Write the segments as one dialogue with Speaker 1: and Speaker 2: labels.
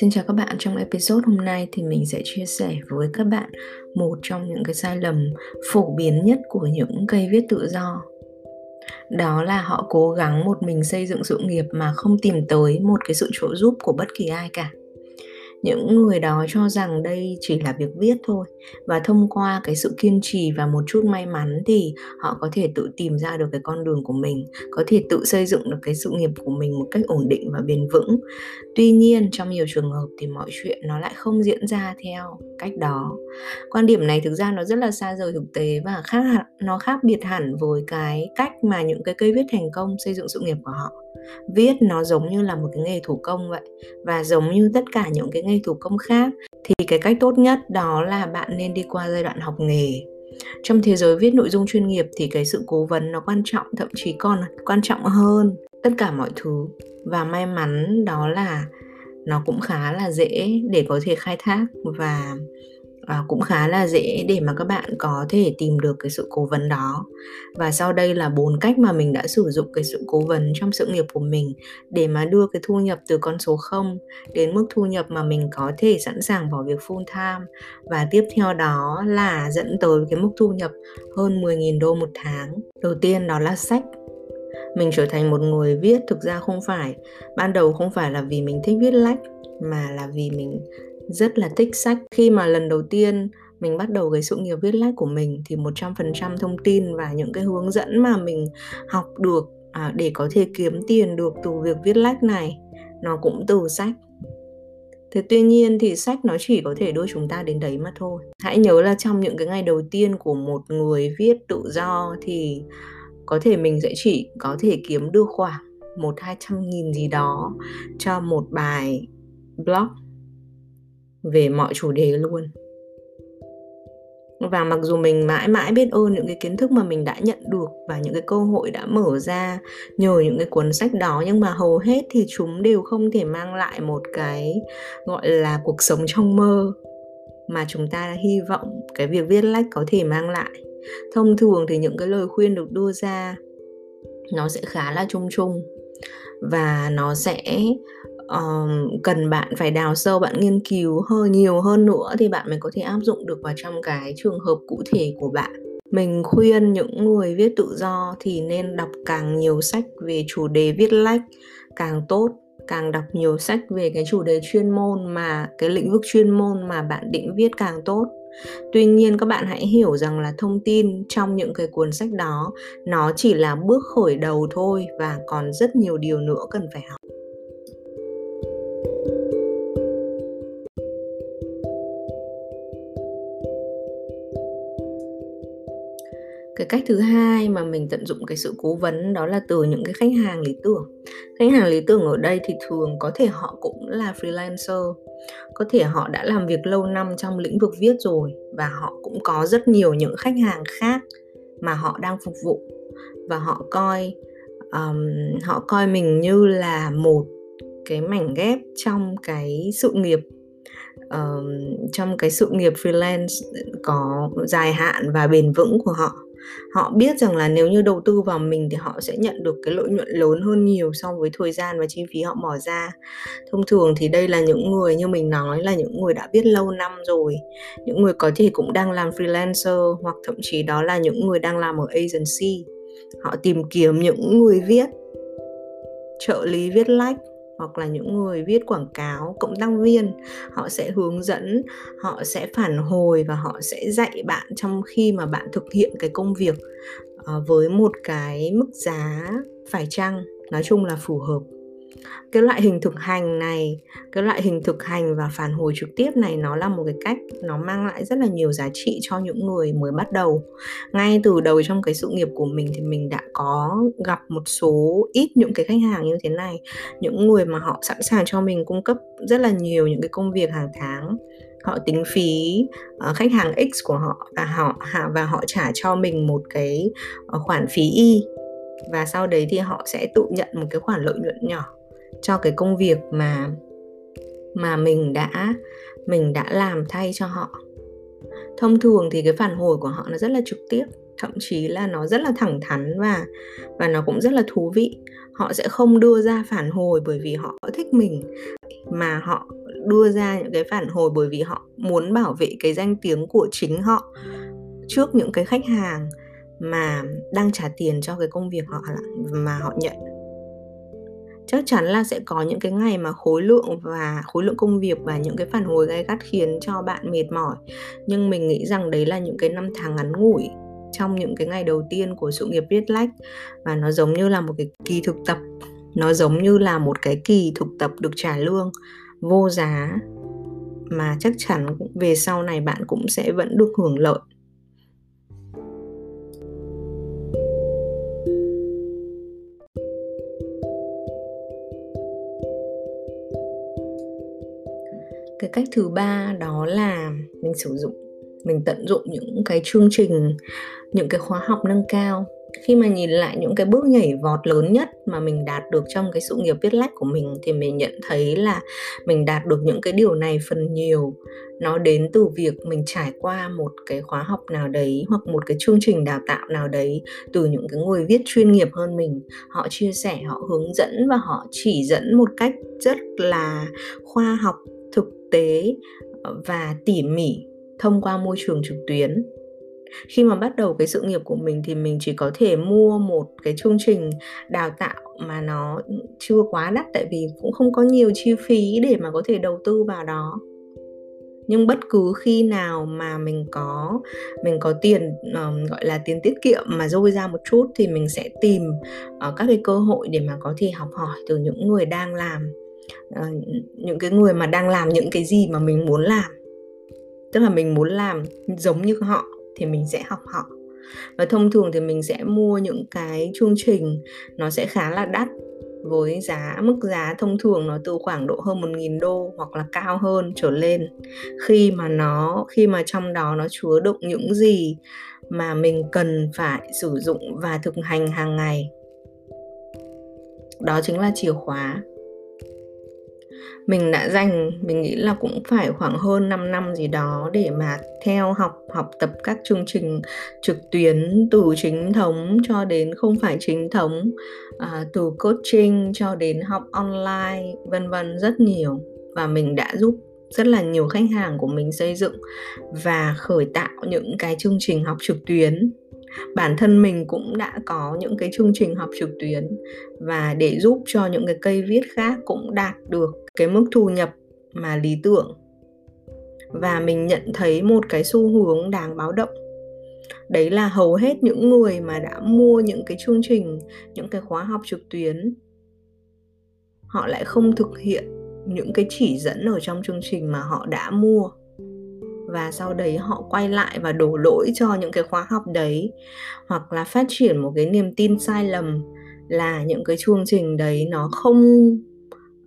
Speaker 1: Xin chào các bạn, trong episode hôm nay thì mình sẽ chia sẻ với các bạn một trong những cái sai lầm phổ biến nhất của những cây viết tự do. Đó là họ cố gắng một mình xây dựng sự nghiệp mà không tìm tới một cái sự trợ giúp của bất kỳ ai cả những người đó cho rằng đây chỉ là việc viết thôi, và thông qua cái sự kiên trì và một chút may mắn thì họ có thể tự tìm ra được cái con đường của mình, có thể tự xây dựng được cái sự nghiệp của mình một cách ổn định và bền vững. Tuy nhiên, trong nhiều trường hợp thì mọi chuyện nó lại không diễn ra theo cách đó. Quan điểm này thực ra nó rất là xa rời thực tế và khác nó khác biệt hẳn với cái cách mà những cái cây viết thành công xây dựng sự nghiệp của họ viết nó giống như là một cái nghề thủ công vậy. Và giống như tất cả những cái nghề thủ công khác, thì cái cách tốt nhất đó là bạn nên đi qua giai đoạn học nghề. Trong thế giới viết nội dung chuyên nghiệp thì cái sự cố vấn nó quan trọng, thậm chí còn quan trọng hơn tất cả mọi thứ. Và may mắn đó là nó cũng khá là dễ để có thể khai thác và à, cũng khá là dễ để mà các bạn có thể tìm được cái sự cố vấn đó. Và sau đây là bốn cách mà mình đã sử dụng cái sự cố vấn trong sự nghiệp của mình để mà đưa cái thu nhập từ con số 0 đến mức thu nhập mà mình có thể sẵn sàng bỏ việc full time. Và tiếp theo đó là dẫn tới cái mức thu nhập hơn 10.000 đô một tháng. Đầu tiên đó là sách. Mình trở thành một người viết thực ra không phải. Ban đầu không phải là vì mình thích viết lách mà là vì mình rất là thích sách. Khi mà lần đầu tiên mình bắt đầu cái sự nghiệp viết lách của mình thì 100% thông tin và những cái hướng dẫn mà mình học được à, để có thể kiếm tiền được từ việc viết lách này nó cũng từ sách. Thế tuy nhiên thì sách nó chỉ có thể đưa chúng ta đến đấy mà thôi. Hãy nhớ là trong những cái ngày đầu tiên của một người viết tự do thì có thể mình sẽ chỉ có thể kiếm được khoảng một hai trăm nghìn gì đó cho một bài blog về mọi chủ đề luôn. Và mặc dù mình mãi mãi biết ơn những cái kiến thức mà mình đã nhận được và những cái cơ hội đã mở ra nhờ những cái cuốn sách đó, nhưng mà hầu hết thì chúng đều không thể mang lại một cái, gọi là, cuộc sống trong mơ mà chúng ta hy vọng cái việc viết lách có thể mang lại. Thông thường thì những cái lời khuyên được đưa ra nó sẽ khá là chung chung và nó sẽ um, cần bạn phải đào sâu bạn nghiên cứu hơi nhiều hơn nữa thì bạn mới có thể áp dụng được vào trong cái trường hợp cụ thể của bạn. Mình khuyên những người viết tự do thì nên đọc càng nhiều sách về chủ đề viết lách càng tốt càng đọc nhiều sách về cái chủ đề chuyên môn mà cái lĩnh vực chuyên môn mà bạn định viết càng tốt. Tuy nhiên các bạn hãy hiểu rằng là thông tin trong những cái cuốn sách đó nó chỉ là bước khởi đầu thôi và còn rất nhiều điều nữa cần phải học. Cái cách thứ hai mà mình tận dụng cái sự cố vấn đó là từ những cái khách hàng lý tưởng. Khách hàng lý tưởng ở đây thì thường có thể họ cũng là freelancer có thể họ đã làm việc lâu năm trong lĩnh vực viết rồi và họ cũng có rất nhiều những khách hàng khác mà họ đang phục vụ. Và họ coi um, họ coi mình như là một cái mảnh ghép trong cái sự nghiệp um, trong cái sự nghiệp freelance có dài hạn và bền vững của họ họ biết rằng là nếu như đầu tư vào mình thì họ sẽ nhận được cái lợi nhuận lớn hơn nhiều so với thời gian và chi phí họ bỏ ra. Thông thường thì đây là những người, như mình nói là những người đã biết lâu năm rồi. Những người có thể cũng đang làm freelancer hoặc thậm chí đó là những người đang làm ở agency. Họ tìm kiếm những người viết trợ lý, viết lách hoặc là những người viết quảng cáo cộng tác viên, họ sẽ hướng dẫn, họ sẽ phản hồi và họ sẽ dạy bạn trong khi mà bạn thực hiện cái công việc ờ, với một cái mức giá phải chăng, nói chung là phù hợp cái loại hình thực hành này cái loại hình thực hành và phản hồi trực tiếp này nó là một cái cách nó mang lại rất là nhiều giá trị cho những người mới bắt đầu. Ngay từ đầu trong cái sự nghiệp của mình thì mình đã có gặp một số ít những cái khách hàng như thế này. Những người mà họ sẵn sàng cho mình cung cấp rất là nhiều những cái công việc hàng tháng. Họ tính phí uh, khách hàng X của họ và họ và họ trả cho mình một cái ờ, khoản phí y. Và sau đấy thì họ sẽ tự nhận một cái khoản lợi nhuận nhỏ cho cái công việc mà mà mình đã mình đã làm thay cho họ. Thông thường thì cái phản hồi của họ nó rất là trực tiếp, thậm chí là nó rất là thẳng thắn và và nó cũng rất là thú vị. Họ sẽ không đưa ra phản hồi bởi vì họ thích mình, mà họ đưa ra những cái phản hồi bởi vì họ muốn bảo vệ cái danh tiếng của chính họ trước những cái khách hàng mà đang trả tiền cho cái công việc họ mà họ nhận chắc chắn là sẽ có những cái ngày mà khối lượng và khối lượng công việc và những cái phản hồi gay gắt khiến cho bạn mệt mỏi. Nhưng mình nghĩ rằng đấy là những cái năm tháng ngắn ngủi trong những cái ngày đầu tiên của sự nghiệp viết lách và nó giống như là một cái kỳ thực tập. Nó giống như là một cái kỳ thực tập được trả lương vô giá mà chắc chắn về sau này bạn cũng sẽ vẫn được hưởng lợi. Cách thứ ba đó là mình sử dụng, mình tận dụng những cái chương trình, những cái khóa học nâng cao. Khi mà nhìn lại những cái bước nhảy vọt lớn nhất mà mình đạt được trong cái sự nghiệp viết lách của mình thì mình nhận thấy là mình đạt được những cái điều này phần nhiều. Nó đến từ việc mình trải qua một cái khóa học nào đấy hoặc một cái chương trình đào tạo nào đấy từ những cái người viết chuyên nghiệp hơn mình. Họ chia sẻ, họ hướng dẫn và họ chỉ dẫn một cách rất là khoa học thực tế ờ, và tỉ mỉ thông qua môi trường trực tuyến. Khi mà bắt đầu cái sự nghiệp của mình thì mình chỉ có thể mua một cái chương trình đào tạo mà nó chưa quá đắt tại vì cũng không có nhiều chi phí để mà có thể đầu tư vào đó. Nhưng bất cứ khi nào mà mình có mình có tiền um, gọi là tiền tiết kiệm mà dôi ra một chút thì mình sẽ tìm uh, các cái cơ hội để mà có thể học hỏi từ những người đang làm. Ờ, những cái người mà đang làm những cái gì mà mình muốn làm. Tức là mình muốn làm giống như họ thì mình sẽ học họ. Và thông thường thì mình sẽ mua những cái chương trình nó sẽ khá là đắt, với giá, mức giá thông thường nó từ khoảng độ hơn 1.000 đô hoặc là cao hơn trở lên. Khi mà nó, khi mà trong đó nó chứa đựng những gì mà mình cần phải sử dụng và thực hành hàng ngày. Đó chính là chìa khóa mình đã dành mình nghĩ là cũng phải khoảng hơn 5 năm gì đó để mà theo học học tập các chương trình trực tuyến từ chính thống cho đến không phải chính thống à, từ coaching cho đến học online vân vân rất nhiều. Và mình đã giúp rất là nhiều khách hàng của mình xây dựng và khởi tạo những cái chương trình học trực tuyến. Bản thân mình cũng đã có những cái chương trình học trực tuyến và để giúp cho những cái cây viết khác cũng đạt được cái mức thu nhập mà lý tưởng. Và mình nhận thấy một cái xu hướng đáng báo động. Đấy là hầu hết những người mà đã mua những cái chương trình, những cái khóa học trực tuyến, họ lại không thực hiện những cái chỉ dẫn ở trong chương trình mà họ đã mua. Và sau đấy họ quay lại và đổ lỗi cho những cái khóa học đấy, hoặc là phát triển một cái niềm tin sai lầm là những cái chương trình đấy nó không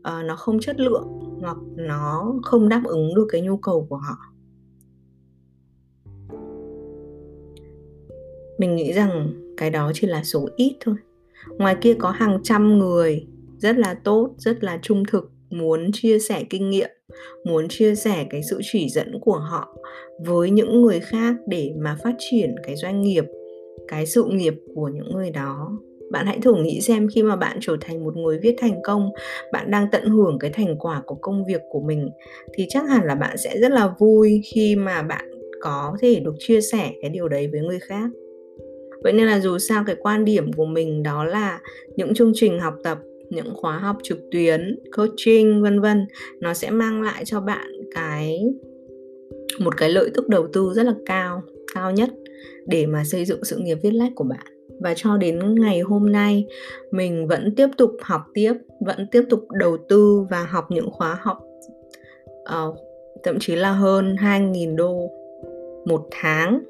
Speaker 1: uh, nó không chất lượng hoặc nó không đáp ứng được cái nhu cầu của họ. Mình nghĩ rằng cái đó chỉ là số ít thôi. Ngoài kia có hàng trăm người rất là tốt rất là trung thực muốn chia sẻ kinh nghiệm muốn chia sẻ cái sự chỉ dẫn của họ với những người khác để mà phát triển cái doanh nghiệp cái sự nghiệp của những người đó bạn hãy thử nghĩ xem khi mà bạn trở thành một người viết thành công, bạn đang tận hưởng cái thành quả của công việc của mình, thì chắc hẳn là bạn sẽ rất là vui khi mà bạn có thể được chia sẻ cái điều đấy với người khác. Vậy nên là dù sao cái quan điểm của mình đó là những chương trình học tập, những khóa học trực tuyến, coaching, vân vân, nó sẽ mang lại cho bạn cái, một cái lợi tức đầu tư rất là cao cao nhất để mà xây dựng sự nghiệp viết lách của bạn và cho đến ngày hôm nay mình vẫn tiếp tục học tiếp vẫn tiếp tục đầu tư và học những khóa học uh, thậm chí là hơn 2.000 đô một tháng.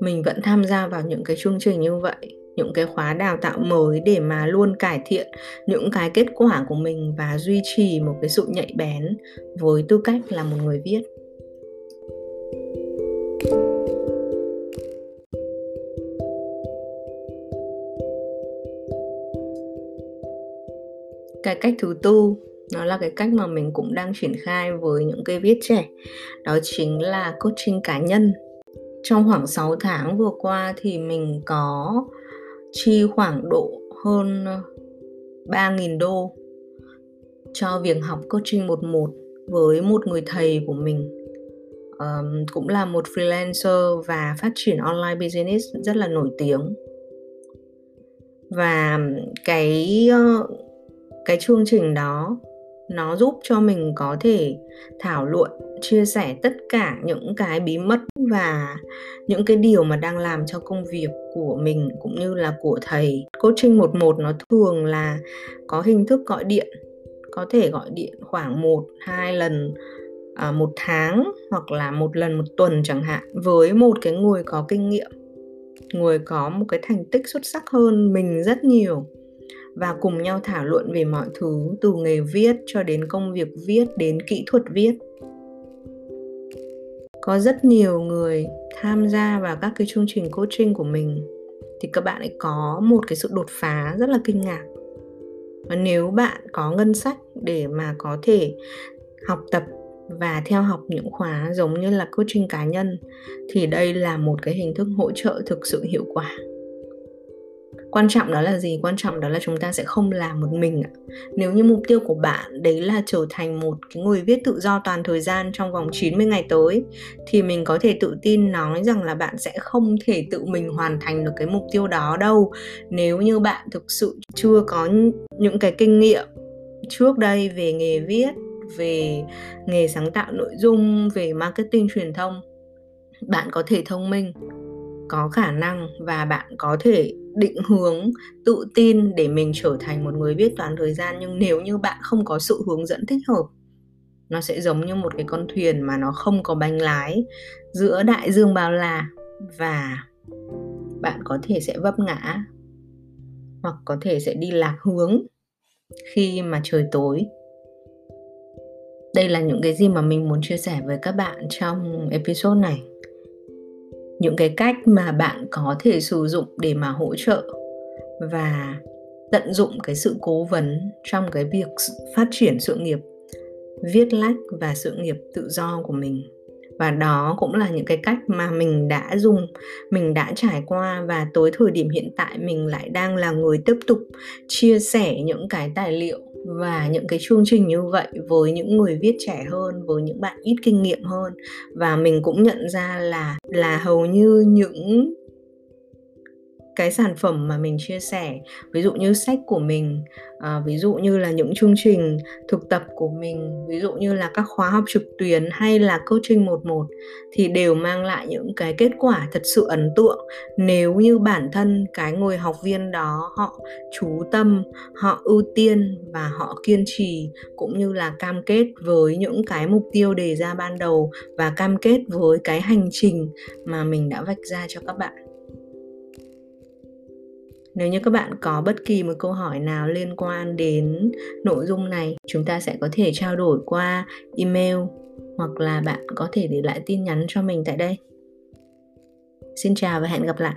Speaker 1: Mình vẫn tham gia vào những cái chương trình như vậy những cái khóa đào tạo mới để mà luôn cải thiện những cái kết quả của mình và duy trì một cái sự nhạy bén với tư cách là một người viết. Cái cách thứ tư nó là cái cách mà mình cũng đang triển khai với những cái viết trẻ đó chính là coaching cá nhân. Trong khoảng 6 tháng vừa qua thì mình có chi khoảng độ hơn 3.000 đô cho việc học coaching một một với một người thầy của mình. Um, cũng là một freelancer và phát triển online business rất là nổi tiếng. Và cái cái chương trình đó nó giúp cho mình có thể thảo luận chia sẻ tất cả những cái bí mật và những cái điều mà đang làm cho công việc của mình cũng như là của thầy. Coaching một một nó thường là có hình thức gọi điện có thể gọi điện khoảng một hai lần à, một tháng hoặc là một lần một tuần chẳng hạn với một cái người có kinh nghiệm người có một cái thành tích xuất sắc hơn mình rất nhiều và cùng nhau thảo luận về mọi thứ, từ nghề viết cho đến công việc viết, đến kỹ thuật viết. Có rất nhiều người tham gia vào các cái chương trình coaching của mình, thì các bạn ấy có một cái sự đột phá rất là kinh ngạc. Và nếu bạn có ngân sách để mà có thể học tập và theo học những khóa giống như là coaching cá nhân, thì đây là một cái hình thức hỗ trợ thực sự hiệu quả quan trọng đó là gì? Quan trọng đó là chúng ta sẽ không làm một mình nếu như mục tiêu của bạn đấy là trở thành một cái người viết tự do toàn thời gian trong vòng 90 ngày tới, thì mình có thể tự tin nói rằng là bạn sẽ không thể tự mình hoàn thành được cái mục tiêu đó đâu. Nếu như bạn thực sự chưa có những cái kinh nghiệm trước đây về nghề viết, về nghề sáng tạo nội dung, về marketing truyền thông, bạn có thể thông minh, có khả năng và bạn có thể định hướng, tự tin để mình trở thành một người biết toàn thời gian. Nhưng nếu như bạn không có sự hướng dẫn thích hợp, nó sẽ giống như một cái con thuyền mà nó không có bánh lái giữa đại dương bao la và bạn có thể sẽ vấp ngã hoặc có thể sẽ đi lạc hướng khi mà trời tối. Đây là những cái gì mà mình muốn chia sẻ với các bạn trong episode này những cái cách mà bạn có thể sử dụng để mà hỗ trợ và tận dụng cái sự cố vấn trong cái việc phát triển sự nghiệp, viết lách và sự nghiệp tự do của mình và đó cũng là những cái cách mà mình đã dùng, mình đã trải qua và tới thời điểm hiện tại mình lại đang là người tiếp tục chia sẻ những cái tài liệu và những cái chương trình như vậy với những người viết trẻ hơn, với những bạn ít kinh nghiệm hơn. Và mình cũng nhận ra là là hầu như những cái sản phẩm mà mình chia sẻ. Ví dụ như sách của mình à, ví dụ như là những chương trình thực tập của mình ví dụ như là các khóa học trực tuyến hay là coaching một một thì đều mang lại những cái kết quả thật sự ấn tượng. Nếu như bản thân cái người học viên đó họ chú tâm họ ưu tiên và họ kiên trì cũng như là cam kết với những cái mục tiêu đề ra ban đầu và cam kết với cái hành trình mà mình đã vạch ra cho các bạn nếu như các bạn có bất kỳ một câu hỏi nào liên quan đến nội dung này, chúng ta sẽ có thể trao đổi qua email hoặc là bạn có thể để lại tin nhắn cho mình tại đây. Xin chào và hẹn gặp lại.